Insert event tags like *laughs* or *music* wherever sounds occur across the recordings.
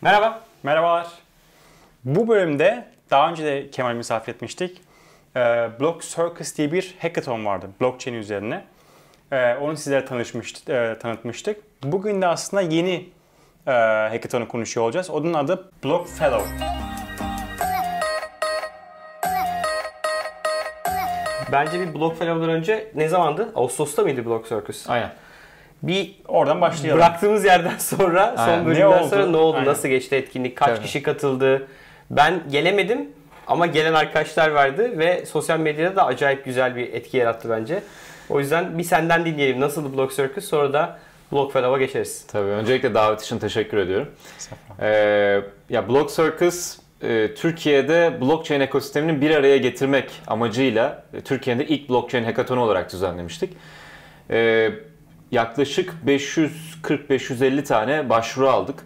Merhaba. Merhabalar. Bu bölümde daha önce de Kemal misafir etmiştik. Ee, Block Circus diye bir hackathon vardı blockchain üzerine. Ee, onu sizlere tanışmıştık, e, tanıtmıştık. Bugün de aslında yeni e, hackathon'u konuşuyor olacağız. Onun adı Block Fellow. Bence bir Block Fellow'dan önce ne zamandı? Ağustos'ta mıydı Block Circus? Aynen. Bir Oradan başlayalım. bıraktığımız yerden sonra, Aynen. son bölümden Ne oldu? sonra ne oldu? Aynen. Nasıl geçti etkinlik? Kaç Tabii. kişi katıldı? Ben gelemedim ama gelen arkadaşlar vardı ve sosyal medyada da acayip güzel bir etki yarattı bence. O yüzden bir senden dinleyelim. Nasıldı Block Circus? Sonra da Block Fellow'a geçeriz. Tabii öncelikle davet için teşekkür ediyorum. Ee, ya Block Circus e, Türkiye'de blockchain ekosistemini bir araya getirmek amacıyla e, Türkiye'de ilk blockchain hackathon olarak düzenlemiştik. Ee, yaklaşık 540-550 tane başvuru aldık.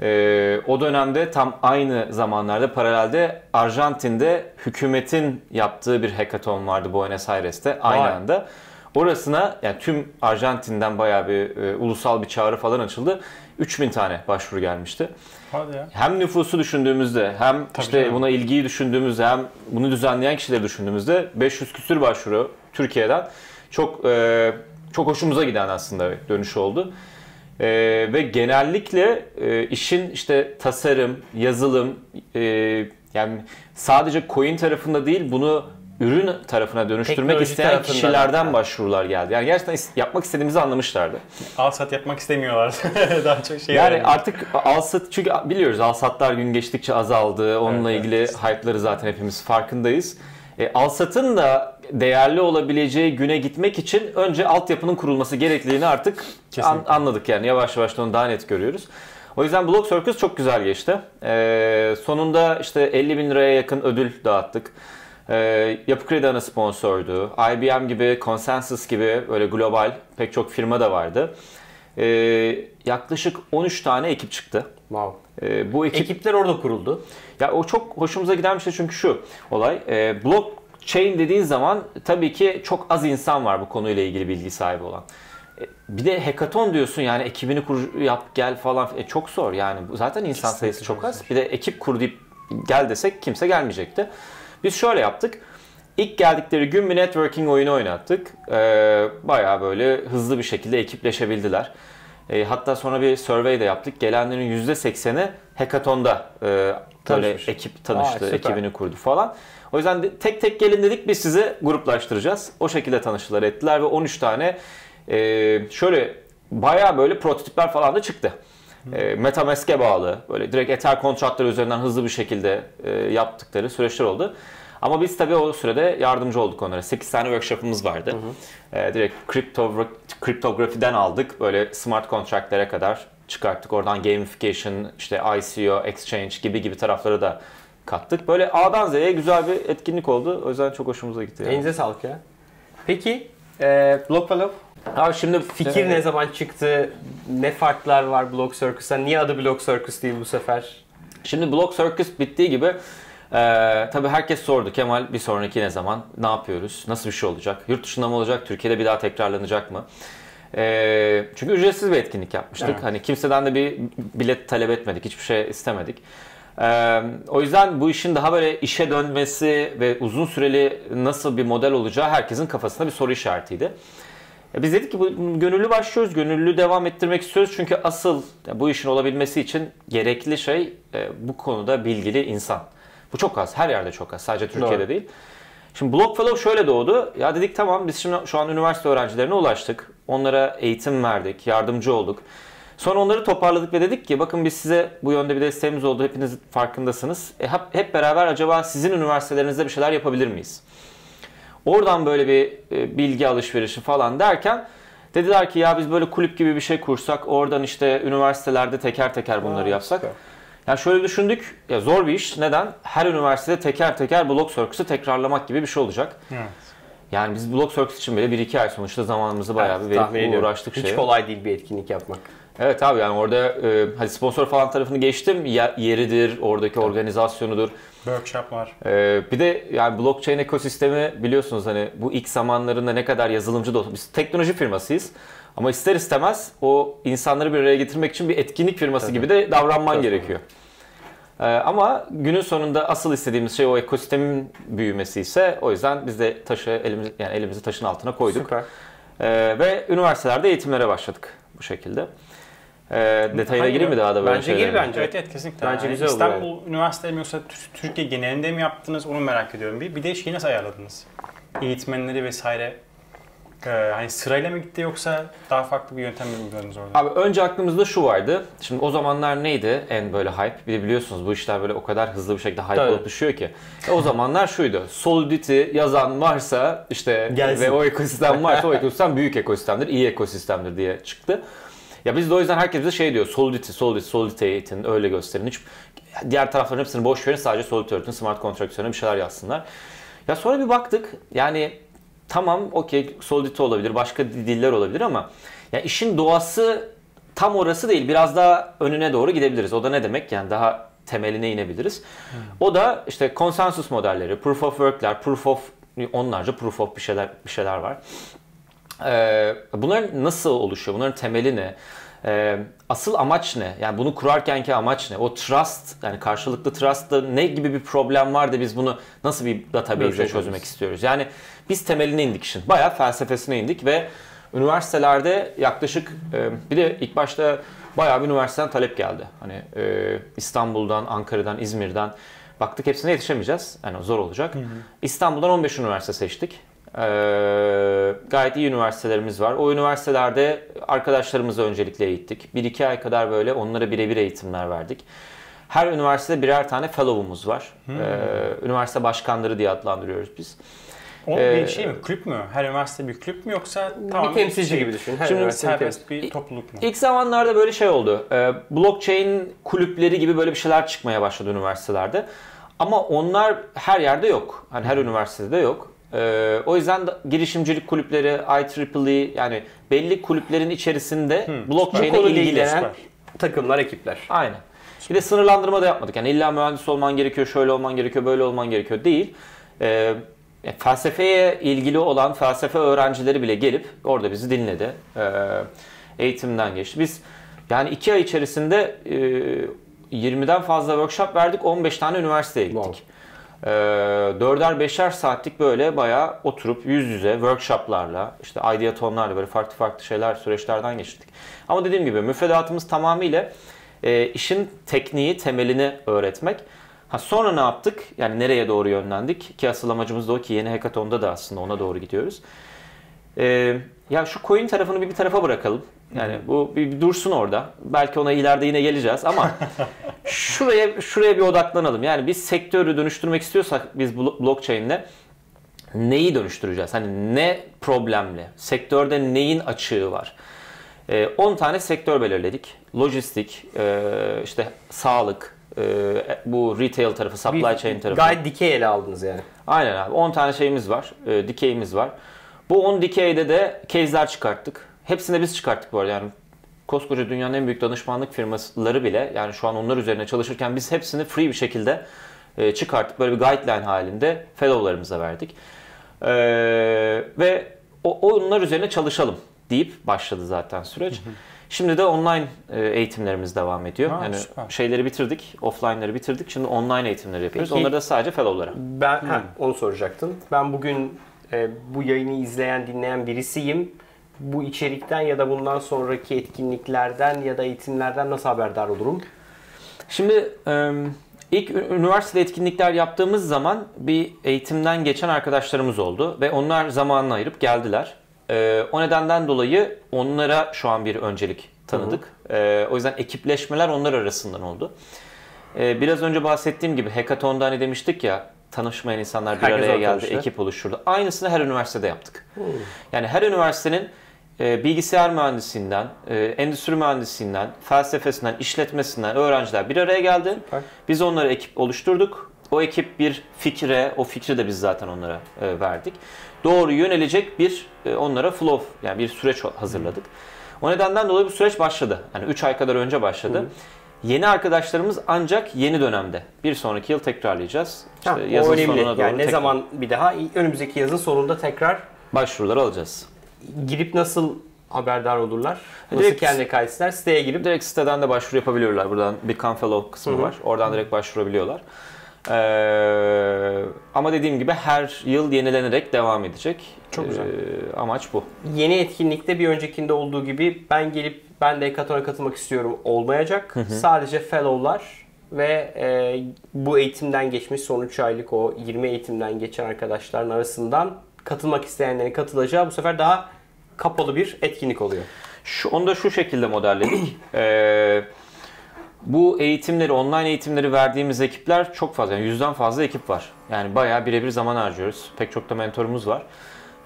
Ee, o dönemde tam aynı zamanlarda paralelde Arjantin'de hükümetin yaptığı bir hackathon vardı Buenos Aires'te aynı Vay. anda. Orasına yani tüm Arjantin'den bayağı bir e, ulusal bir çağrı falan açıldı. 3000 tane başvuru gelmişti. Hadi ya. Hem nüfusu düşündüğümüzde hem Tabii işte canım. buna ilgiyi düşündüğümüzde hem bunu düzenleyen kişileri düşündüğümüzde 500 küsür başvuru Türkiye'den çok e, çok hoşumuza giden aslında dönüş oldu. E, ve genellikle e, işin işte tasarım, yazılım e, yani sadece coin tarafında değil bunu ürün tarafına dönüştürmek Teknoloji isteyen kişilerden Evet. başvurular geldi. Yani gerçekten yapmak istediğimizi anlamışlardı. Al sat yapmak istemiyorlar. *laughs* Daha çok şey Yani öğrendim. artık alsat çünkü biliyoruz alsatlar gün geçtikçe azaldı. Onunla Evet, ilgili hype'ları zaten hepimiz farkındayız. E, alsatın da değerli olabileceği güne gitmek için önce altyapının kurulması gerekliliğini artık an- anladık yani yavaş yavaş onu daha net görüyoruz. O yüzden Block Circus çok güzel geçti. E, sonunda işte 50 bin liraya yakın ödül dağıttık. E, Yapı Kredi ana sponsordu. IBM gibi, Consensus gibi böyle global pek çok firma da vardı. E, yaklaşık 13 tane ekip çıktı. Wow. E, bu ekip Ekipler orada kuruldu. ya o çok hoşumuza giden bir şey çünkü şu olay. E, blockchain dediğin zaman tabii ki çok az insan var bu konuyla ilgili bilgi sahibi olan. E, bir de hackathon diyorsun yani ekibini kur yap gel falan e, çok zor yani zaten insan Kesinlikle sayısı çok çok az. Bir de ekip kur deyip gel desek kimse gelmeyecekti. Biz şöyle yaptık. İlk geldikleri gün bir networking oyunu oynattık. Ee, bayağı böyle hızlı bir şekilde ekipleşebildiler. Ee, hatta sonra bir survey de yaptık. Gelenlerin %80'i hackathon'da e, böyle ekip tanıştı, Aa, süper. ekibini kurdu falan. O yüzden de tek tek gelin dedik biz sizi gruplaştıracağız. O şekilde tanıştılar ettiler ve 13 tane e, şöyle bayağı böyle prototipler falan da çıktı. E, Metamask'e bağlı böyle direkt Ether kontratları üzerinden hızlı bir şekilde e, yaptıkları süreçler oldu. Ama biz tabii o sürede yardımcı olduk onlara. 8 tane workshop'ımız vardı. E, direkt kripto, kriptografiden aldık. Böyle smart contract'lere kadar çıkarttık. Oradan gamification, işte ICO, exchange gibi gibi tarafları da kattık. Böyle A'dan Z'ye güzel bir etkinlik oldu. O yüzden çok hoşumuza gitti. Yani. Elinize sağlık ya. Peki e, Block Fellow Abi şimdi fikir e, ne zaman çıktı? Ne farklar var Block Circus'ta? Niye adı Block Circus değil bu sefer? Şimdi Block Circus bittiği gibi e, tabii herkes sordu Kemal bir sonraki ne zaman? Ne yapıyoruz? Nasıl bir şey olacak? Yurt dışında mı olacak? Türkiye'de bir daha tekrarlanacak mı? E, çünkü ücretsiz bir etkinlik yapmıştık. Evet. Hani kimseden de bir bilet talep etmedik. Hiçbir şey istemedik. E, o yüzden bu işin daha böyle işe dönmesi ve uzun süreli nasıl bir model olacağı herkesin kafasında bir soru işaretiydi. Biz dedik ki bu gönüllü başlıyoruz, gönüllü devam ettirmek istiyoruz. Çünkü asıl bu işin olabilmesi için gerekli şey e, bu konuda bilgili insan. Bu çok az, her yerde çok az, sadece Türkiye'de Doğru. değil. Şimdi Block Fellow şöyle doğdu. Ya dedik tamam biz şimdi şu an üniversite öğrencilerine ulaştık. Onlara eğitim verdik, yardımcı olduk. Sonra onları toparladık ve dedik ki bakın biz size bu yönde bir desteğimiz oldu. Hepiniz farkındasınız. E, hep, hep beraber acaba sizin üniversitelerinizde bir şeyler yapabilir miyiz? Oradan böyle bir e, bilgi alışverişi falan derken dediler ki ya biz böyle kulüp gibi bir şey kursak oradan işte üniversitelerde teker teker bunları Aa, yapsak. süper. Ya şöyle düşündük. Ya zor bir iş. Neden? Her üniversitede teker teker Block Circus'u tekrarlamak gibi bir şey olacak. Evet. Yani biz Block Circus için bile 1-2 ay sonuçta zamanımızı bayağı bir Evet, tahmin verip uğraştık. Hiç şeye. kolay değil bir etkinlik yapmak. Evet abi yani orada e, hadi sponsor falan tarafını geçtim. Yeridir, oradaki organizasyonudur. Workshoplar. Ee, bir de yani blockchain ekosistemi biliyorsunuz hani bu ilk zamanlarında ne kadar yazılımcı da olsa biz teknoloji firmasıyız Ama ister istemez o insanları bir araya getirmek için bir etkinlik firması Tabii. gibi de davranman Tabii. gerekiyor. Ee, ama günün sonunda asıl istediğimiz şey o ekosistemin büyümesi ise o yüzden biz de taşı elimiz yani elimizi taşın altına koyduk. Süper. Ee, ve üniversitelerde eğitimlere başladık bu şekilde. Ee, detayına gireyim mi daha da böyle Bence gir bence. Evet evet kesinlikle. Bence Yani güzel İstanbul Üniversitesi mi yoksa Tü- Türkiye genelinde mi yaptınız onu merak ediyorum. Bir, bir de şeyi nasıl ayarladınız? Eğitmenleri vesaire e, hani sırayla mı gitti yoksa daha farklı bir yöntem mi uyguladınız orada? Abi önce aklımızda şu vardı. Şimdi o zamanlar neydi en böyle hype? Bir de biliyorsunuz bu işler böyle o kadar hızlı bir şekilde hype Tabii. olup düşüyor ki. E o zamanlar şuydu. Solidity yazan varsa işte Gelsin. ve o ekosistem varsa o ekosistem büyük ekosistemdir, iyi ekosistemdir diye çıktı. Ya biz de o yüzden herkes bize şey diyor. Solidity, Solidity, Solidity eğitin, öyle gösterin. Hiç diğer tarafların hepsini boş verin. Sadece Solidity öğretin, smart contract üzerine bir şeyler yazsınlar. Ya sonra bir baktık. Yani tamam okey Solidity olabilir, başka diller olabilir ama ya işin doğası tam orası değil. Biraz daha önüne doğru gidebiliriz. O da ne demek? Yani daha temeline inebiliriz. O da işte konsensus modelleri, proof of work'ler, proof of onlarca proof of bir şeyler bir şeyler var. Ee, bunların nasıl oluşuyor? Bunların temeli ne? Ee, asıl amaç ne? Yani bunu kurarkenki amaç ne? O trust, yani karşılıklı trust'ta ne gibi bir problem var da biz bunu nasıl bir database'e Ölçeği çözmek istiyoruz? Yani biz temeline indik işin. Bayağı felsefesine indik ve üniversitelerde yaklaşık e, bir de ilk başta bayağı bir üniversiteden talep geldi. Hani e, İstanbul'dan, Ankara'dan, İzmir'den baktık hepsine yetişemeyeceğiz. Yani zor olacak. İstanbul'dan 15 üniversite seçtik. Ee, gayet iyi üniversitelerimiz var. O üniversitelerde arkadaşlarımızı öncelikle eğittik. 1-2 ay kadar böyle onlara birebir eğitimler verdik. Her üniversitede birer tane fellow'umuz var. Ee, üniversite başkanları diye adlandırıyoruz biz. O Ee, bir şey mi? Kulüp mü? Her üniversite bir kulüp mü yoksa bir temsilci gibi düşün. Her Şimdi serbest bir topluluk mu? İlk zamanlarda böyle şey oldu. Ee, blockchain kulüpleri gibi böyle bir şeyler çıkmaya başladı üniversitelerde. Ama onlar her yerde yok. Hani her üniversitede yok. Ee, o yüzden de girişimcilik kulüpleri, IEEE yani belli kulüplerin içerisinde Bu blockchain'e ilgilenen takımlar, ekipler. Aynen. Bir de sınırlandırma da yapmadık. Yani illa mühendis olman gerekiyor, şöyle olman gerekiyor, böyle olman gerekiyor değil. Ee, ya felsefeye ilgili olan felsefe öğrencileri bile gelip orada bizi dinledi. Ee, eğitimden geçti. Biz yani iki ay içerisinde e, 20'den fazla workshop verdik. 15 tane üniversiteye gittik. Wow. Ee, dörder beşer saatlik böyle bayağı oturup yüz yüze workshoplarla işte ideatonlarla böyle farklı farklı şeyler süreçlerden geçirdik. Ama dediğim gibi müfredatımız tamamıyla e, işin tekniği temelini öğretmek. Ha sonra ne yaptık? Yani nereye doğru yönlendik? Ki asıl amacımız da o ki yeni hackathon'da da aslında ona doğru gidiyoruz. Ee, ya şu coin tarafını bir, bir tarafa bırakalım. Yani bu bir, bir dursun orada. Belki ona ileride yine geleceğiz ama *laughs* şuraya şuraya bir odaklanalım. Yani biz sektörü dönüştürmek istiyorsak biz blo- blockchain'le neyi dönüştüreceğiz? Hani ne problemli? Sektörde neyin açığı var? Ee, 10 tane sektör belirledik. Lojistik, e, işte sağlık, e, bu retail tarafı, supply Bir- chain tarafı. Gayet dikey ele aldınız yani. Aynen abi. 10 tane şeyimiz var. E, dikeyimiz var. Bu 10 dikeyde de case'ler çıkarttık. Hepsini biz çıkarttık bu arada. Yani koskoca dünyanın en büyük danışmanlık firmaları bile yani şu an onlar üzerine çalışırken biz hepsini free bir şekilde e, çıkarttık. Böyle bir guideline halinde fellow'larımıza verdik. E, ve o, onlar üzerine çalışalım deyip başladı zaten süreç. Şimdi de online e, eğitimlerimiz devam ediyor. Ha, yani süper. şeyleri bitirdik, offline'ları bitirdik. Şimdi online eğitimleri yapıyoruz. Peki- Onları da sadece fellow'lara. Ben ha, onu soracaktım. Ben bugün e, bu yayını izleyen, dinleyen birisiyim. Bu içerikten ya da bundan sonraki etkinliklerden ya da eğitimlerden nasıl haberdar olurum? Şimdi ilk üniversitede etkinlikler yaptığımız zaman bir eğitimden geçen arkadaşlarımız oldu ve onlar zamanını ayırıp geldiler. O nedenden dolayı onlara şu an bir öncelik tanıdık. O yüzden ekipleşmeler onlar arasından oldu. Biraz önce bahsettiğim gibi hackathon'da hani demiştik ya tanışmayan insanlar bir Herkes araya geldi, tanıştı. ekip oluşturdu. Aynısını her üniversitede yaptık. Yani her üniversitenin bilgisayar mühendisinden, e, endüstri mühendisinden, felsefesinden, işletmesinden öğrenciler bir araya geldi. Süper. Biz onlara ekip oluşturduk. O ekip bir fikre, o fikri de biz zaten onlara e, verdik. Doğru yönelecek bir e, onlara flow yani bir süreç hazırladık. O nedenden dolayı bu süreç başladı. Yani 3 ay kadar önce başladı. Yeni arkadaşlarımız ancak yeni dönemde. Bir sonraki yıl tekrarlayacağız. İşte Ha, yazın o önemli. sonuna doğru Yani ne tekrar zaman bir daha önümüzdeki yazın sonunda tekrar başvuruları alacağız. Girip nasıl haberdar olurlar? Nasıl Direkt- kendine kaydetsinler? Siteye girip Direkt siteden de başvuru yapabiliyorlar. Buradan Become Fellow kısmı Hı hı. var. Oradan direkt başvurabiliyorlar. Ee, ama dediğim gibi her yıl yenilenerek devam edecek. Çok güzel. Ee, amaç bu. yeni etkinlikte bir öncekinde olduğu gibi ben gelip ben de Hekaton'a katılmak istiyorum olmayacak. Sadece fellow'lar ve e, bu eğitimden geçmiş son 3 aylık o 20 eğitimden geçen arkadaşların arasından katılmak isteyenlerin katılacağı bu sefer daha kapalı bir etkinlik oluyor. Şu, onu da şu şekilde modelledik. *clears throat* Ee, bu eğitimleri, online eğitimleri verdiğimiz ekipler çok fazla. Yani yüzden fazla ekip var. Yani bayağı birebir zaman harcıyoruz. Pek çok da mentorumuz var.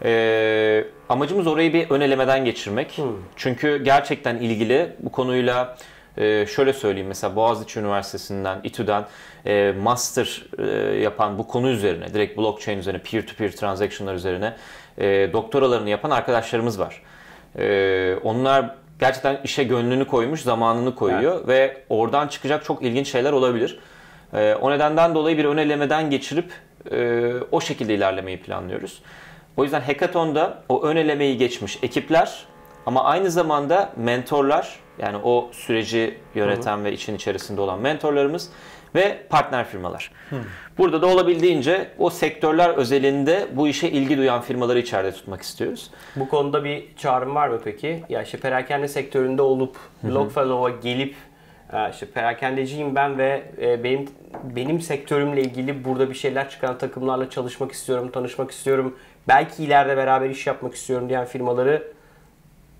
Ee, amacımız orayı bir ön elemeden geçirmek. Hmm. Çünkü gerçekten ilgili bu konuyla e, şöyle söyleyeyim mesela Boğaziçi Üniversitesi'nden, İTÜ'den e, master e, yapan bu konu üzerine, direkt blockchain üzerine, peer-to-peer transaction'lar üzerine e, doktoralarını yapan arkadaşlarımız var. E, onlar gerçekten işe gönlünü koymuş, zamanını koyuyor ve oradan çıkacak çok ilginç şeyler olabilir. E, o nedenden dolayı bir ön elemeden geçirip e, o şekilde ilerlemeyi planlıyoruz. O yüzden Hackathon'da o ön elemeyi geçmiş ekipler ama aynı zamanda mentorlar yani o süreci yöneten ve için içerisinde olan mentorlarımız ve partner firmalar. Burada da olabildiğince o sektörler özelinde bu işe ilgi duyan firmaları içeride tutmak istiyoruz. Bu konuda bir çağrım var mı peki? Ya işte perakende sektöründe olup Blockfellow'a gelip e, işte perakendeciyim ben ve e, benim benim sektörümle ilgili burada bir şeyler çıkan takımlarla çalışmak istiyorum, tanışmak istiyorum. Belki ileride beraber iş yapmak istiyorum diyen firmaları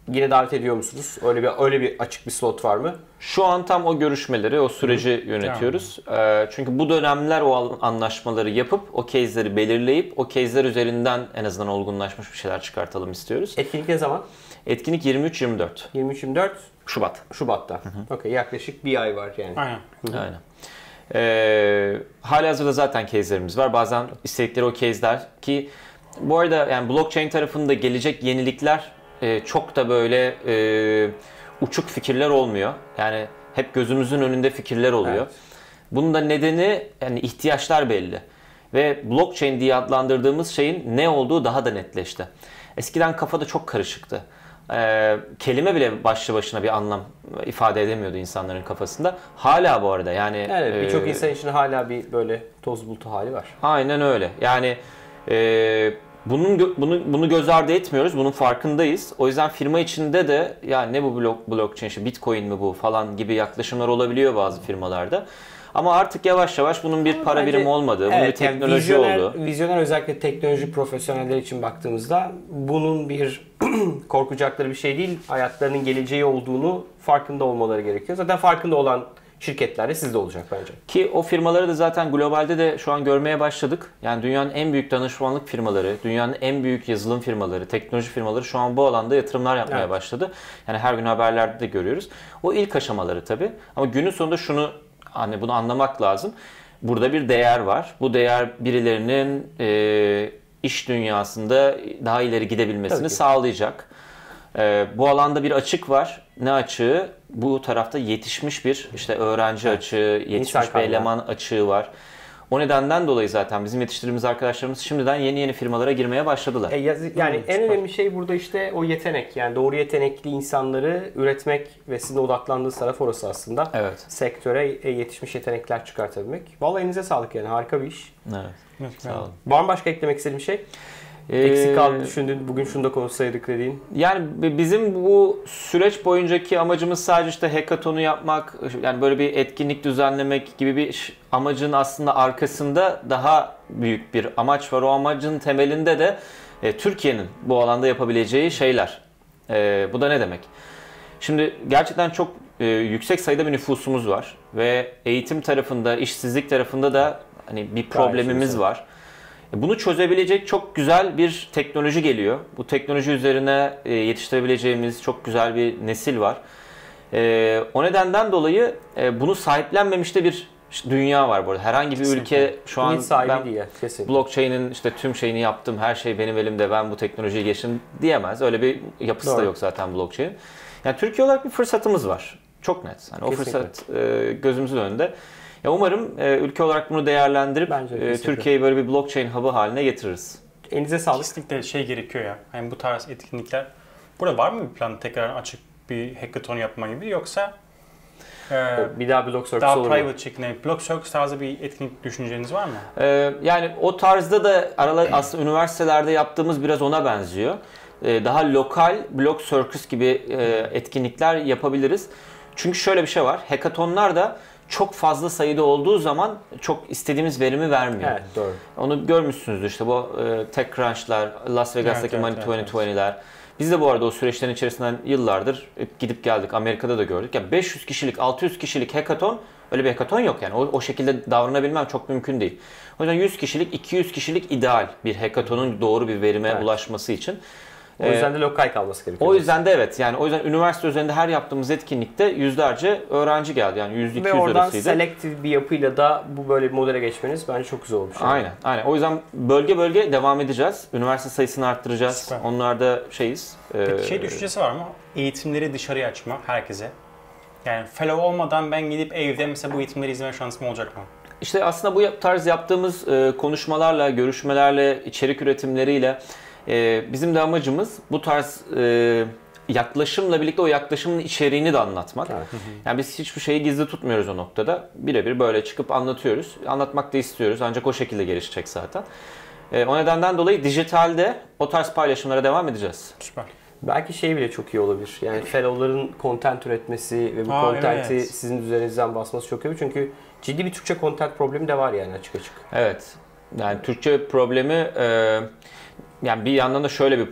yine davet ediyor musunuz? Öyle bir öyle bir açık bir slot var mı? Şu an tam o görüşmeleri, o süreci yönetiyoruz. Ee, çünkü bu dönemler o al- anlaşmaları yapıp, o case'leri belirleyip, o case'ler üzerinden en azından olgunlaşmış bir şeyler çıkartalım istiyoruz. Etkinlik ne zaman? Etkinlik 23-24 23-24 Şubat. Şubat'ta. Okey yaklaşık bir ay var yani. Aynen. Aynen. Ee, hali hazırda zaten case'lerimiz var. Bazen istedikleri o case'ler ki bu arada yani blockchain tarafında gelecek yenilikler e, çok da böyle e, uçuk fikirler olmuyor. Yani hep gözümüzün önünde fikirler oluyor. Evet. Bunun da nedeni yani ihtiyaçlar belli. Ve blockchain diye adlandırdığımız şeyin ne olduğu daha da netleşti. Eskiden kafada çok karışıktı. Ee, kelime bile başlı başına bir anlam ifade edemiyordu insanların kafasında. Hala bu arada yani. Yani birçok e, insan için hala bir böyle toz bulutu hali var. Aynen öyle. Yani e, bunun bunu bunu göz ardı etmiyoruz. Bunun farkındayız. O yüzden firma içinde de ya ne bu blok blockchain işte Bitcoin mi bu falan gibi yaklaşımlar olabiliyor bazı firmalarda. Ama artık yavaş yavaş bunun bir para birimi olmadığı, bunun bir Evet, yani teknoloji vizyoner, olduğu. Vizyoner özellikle teknoloji profesyoneller için baktığımızda bunun bir *clears throat* korkacakları bir şey değil, hayatlarının geleceği olduğunu farkında olmaları gerekiyor. Zaten farkında olan şirketler de sizde olacak bence. Ki o firmaları da zaten globalde de şu an görmeye başladık. Yani dünyanın en büyük danışmanlık firmaları, dünyanın en büyük yazılım firmaları, teknoloji firmaları şu an bu alanda yatırımlar yapmaya Evet. başladı. Yani her gün haberlerde de görüyoruz. O ilk aşamaları tabii. Ama günün sonunda şunu hani bunu anlamak lazım. Burada bir değer var. Bu değer birilerinin e, iş dünyasında daha ileri gidebilmesini sağlayacak. Ee, bu alanda bir açık var. Ne açığı? Bu tarafta yetişmiş bir işte öğrenci açığı, yetişmiş bir eleman açığı var. O nedenden dolayı zaten bizim yetiştirdiğimiz arkadaşlarımız şimdiden yeni yeni firmalara girmeye başladılar. E, yaz- yani Hmm, en süper. önemli şey burada işte o yetenek. Yani doğru yetenekli insanları üretmek ve sizin odaklandığınız taraf orası aslında. Evet. Sektöre e, yetişmiş yetenekler çıkartabilmek. Vallahi elinize sağlık yani harika bir iş. Evet. Evet, Sağ olun. Var mı başka eklemek istediğin bir şey? Ee, Eksik kaldı düşündüğün, bugün şunu da konuşsaydık dediğin. Yani bi- bizim bu süreç boyuncaki amacımız sadece işte hackathon'u yapmak, yani böyle bir etkinlik düzenlemek gibi bir amacın aslında arkasında daha büyük bir amaç var. O amacın temelinde de e, Türkiye'nin bu alanda yapabileceği şeyler. E, bu da ne demek? Şimdi gerçekten çok e, yüksek sayıda bir nüfusumuz var ve eğitim tarafında, işsizlik tarafında da hani bir problemimiz var. Bunu çözebilecek çok güzel bir teknoloji geliyor. Bu teknoloji üzerine e, yetiştirebileceğimiz çok güzel bir nesil var. E, o nedenden dolayı e, bunu sahiplenmemiş de bir dünya var bu arada. Herhangi bir ülke şu an ben kesinlikle. blockchain'in işte tüm şeyini yaptım, her şey benim elimde, ben bu teknolojiyi geçtim diyemez. Öyle bir yapısı da Doğru. yok zaten blockchain'in. Yani Türkiye olarak bir fırsatımız var. Çok net. Yani o fırsat gözümüzün önünde. Ya umarım e, ülke olarak bunu değerlendirip Bence de e. Türkiye'yi böyle bir blockchain hub'ı haline getiririz. Elinize sağlık. Kesinlikle şey gerekiyor ya. Hani bu tarz etkinlikler Burada var mı bir plan tekrar açık bir hackathon yapma gibi yoksa e, Bir daha blog circus daha olur mu? private şeklinde Block Circus tarzı bir etkinlik düşünceniz var mı? Ee, yani o tarzda da aralar aslında üniversitelerde yaptığımız biraz ona benziyor. Ee, daha lokal blog circus gibi e, etkinlikler yapabiliriz. Çünkü şöyle bir şey var. Hackathonlar da çok fazla sayıda olduğu zaman çok istediğimiz verimi vermiyor. Evet doğru. Onu görmüşsünüzdür işte bu e, TechCrunch'lar, Las Vegas'taki Evet, Money evet, evet, 2020'ler. Biz de bu arada o süreçlerin içerisinden yıllardır gidip geldik. Amerika'da da gördük. Ya 500 kişilik, 600 kişilik hackathon öyle bir hackathon yok yani. O, o şekilde davranabilmem çok mümkün değil. O yüzden 100 kişilik, 200 kişilik ideal bir hackathonun doğru bir verime Evet. ulaşması için. O yüzden de lokal kalması gerekiyor. O yüzden de evet yani o yüzden üniversite üzerinde her yaptığımız etkinlikte yüzlerce öğrenci geldi. Yani 100-200 Ve oradan arasıydı. selektif bir yapıyla da bu böyle bir modele geçmeniz bence çok güzel olmuş. yani. Aynen, aynen. O yüzden bölge bölge devam edeceğiz. Üniversite sayısını arttıracağız. Süper. Onlarda şeyiz. Peki Ee, şey düşüncesi var mı? Eğitimleri dışarıya açma herkese. Yani fellow olmadan ben gidip evde mesela bu eğitimleri izleme şansım olacak mı? İşte aslında bu tarz yaptığımız e, konuşmalarla, görüşmelerle, içerik üretimleriyle e, bizim de amacımız bu tarz e, yaklaşımla birlikte o yaklaşımın içeriğini de anlatmak. Evet. Yani biz hiçbir şeyi gizli tutmuyoruz o noktada. Birebir böyle çıkıp anlatıyoruz. Anlatmak da istiyoruz ancak o şekilde gelişecek zaten. E, o nedenden dolayı dijitalde o tarz paylaşımlara devam edeceğiz. Süper. Belki şey bile çok iyi olabilir. Yani fellow'ların content üretmesi ve bu Aa, content'i evet. sizin üzerinizden basması çok iyi. Çünkü ciddi bir Türkçe content problemi de var yani açık açık. Evet. Yani Türkçe problemi e, yani bir yandan da şöyle bir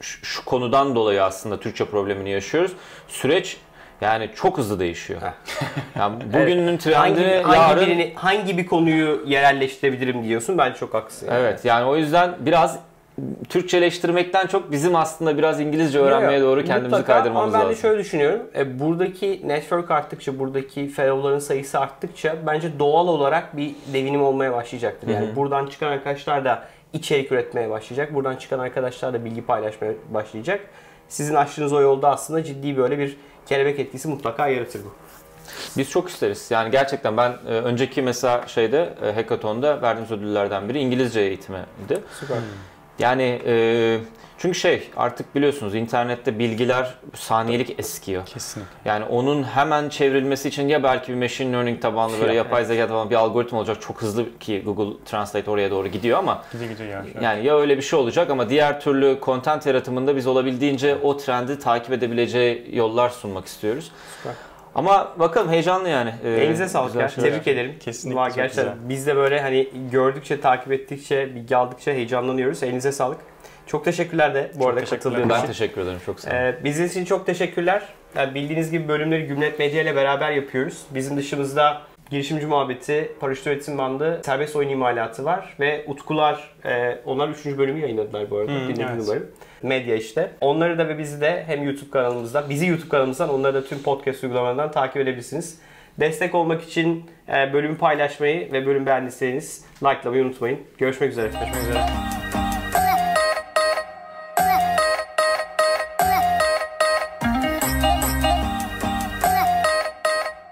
şu konudan dolayı aslında Türkçe problemini yaşıyoruz. Süreç yani çok hızlı değişiyor. *laughs* Yani bugünün Hangi, trendini hangi, yarın birini, hangi bir konuyu yerelleştirebilirim diyorsun. Bence çok haklısın. yani. Evet yani o yüzden biraz Türkçeleştirmekten çok bizim aslında biraz İngilizce öğrenmeye Yok, doğru kendimizi Mutlaka. kaydırmamız Ama ben de lazım. şöyle düşünüyorum. E, buradaki network arttıkça, buradaki fellow'ların sayısı arttıkça bence doğal olarak bir devinim olmaya başlayacaktır. Yani buradan çıkan arkadaşlar da içerik üretmeye başlayacak. Buradan çıkan arkadaşlar da bilgi paylaşmaya başlayacak. Sizin açtığınız o yolda aslında ciddi böyle bir kelebek etkisi mutlaka yaratır bu. Biz çok isteriz. Yani gerçekten ben e, önceki mesela şeyde e, hackathon'da verdiğimiz ödüllerden biri İngilizce eğitimiydi. Süper. Yani e, çünkü şey artık biliyorsunuz internette bilgiler saniyelik eskiyor. Kesinlikle. Yani onun hemen çevrilmesi için ya belki bir machine learning tabanlı böyle Ya, yapay zeka tabanlı bir algoritma olacak çok hızlı ki Google Translate oraya doğru gidiyor ama Gidiyor gidiyor ya. yani ya öyle bir şey olacak ama diğer türlü content yaratımında biz olabildiğince o trendi takip edebileceği yollar sunmak istiyoruz. Süper. Ama bakalım heyecanlı yani. Ee, Elinize sağlık ya. şeyler. Tebrik ederim. Kesinlikle Var gerçekten. güzel. Biz de böyle hani gördükçe, takip ettikçe, bilgi aldıkça heyecanlanıyoruz. Elinize sağlık. Çok teşekkürler de bu Çok arada teşekkürler. katıldığın Ben için. teşekkür ederim çok sağ olun. Ee, bizim için çok teşekkürler. Yani bildiğiniz gibi bölümleri Gümlet Medya ile beraber yapıyoruz. Bizim dışımızda girişimci muhabbeti, paraşüt üretim bandı, serbest oyun imalatı var ve Utkular, e, onlar 3. bölümü yayınladılar bu arada. Hmm, evet. bölüm. Medya işte. Onları da ve bizi de hem YouTube kanalımızda, bizi YouTube kanalımızdan, onları da tüm podcast uygulamalarından takip edebilirsiniz. Destek olmak için e, bölümü paylaşmayı ve bölüm beğendiyseniz likelamayı unutmayın. Görüşmek üzere. Görüşmek üzere.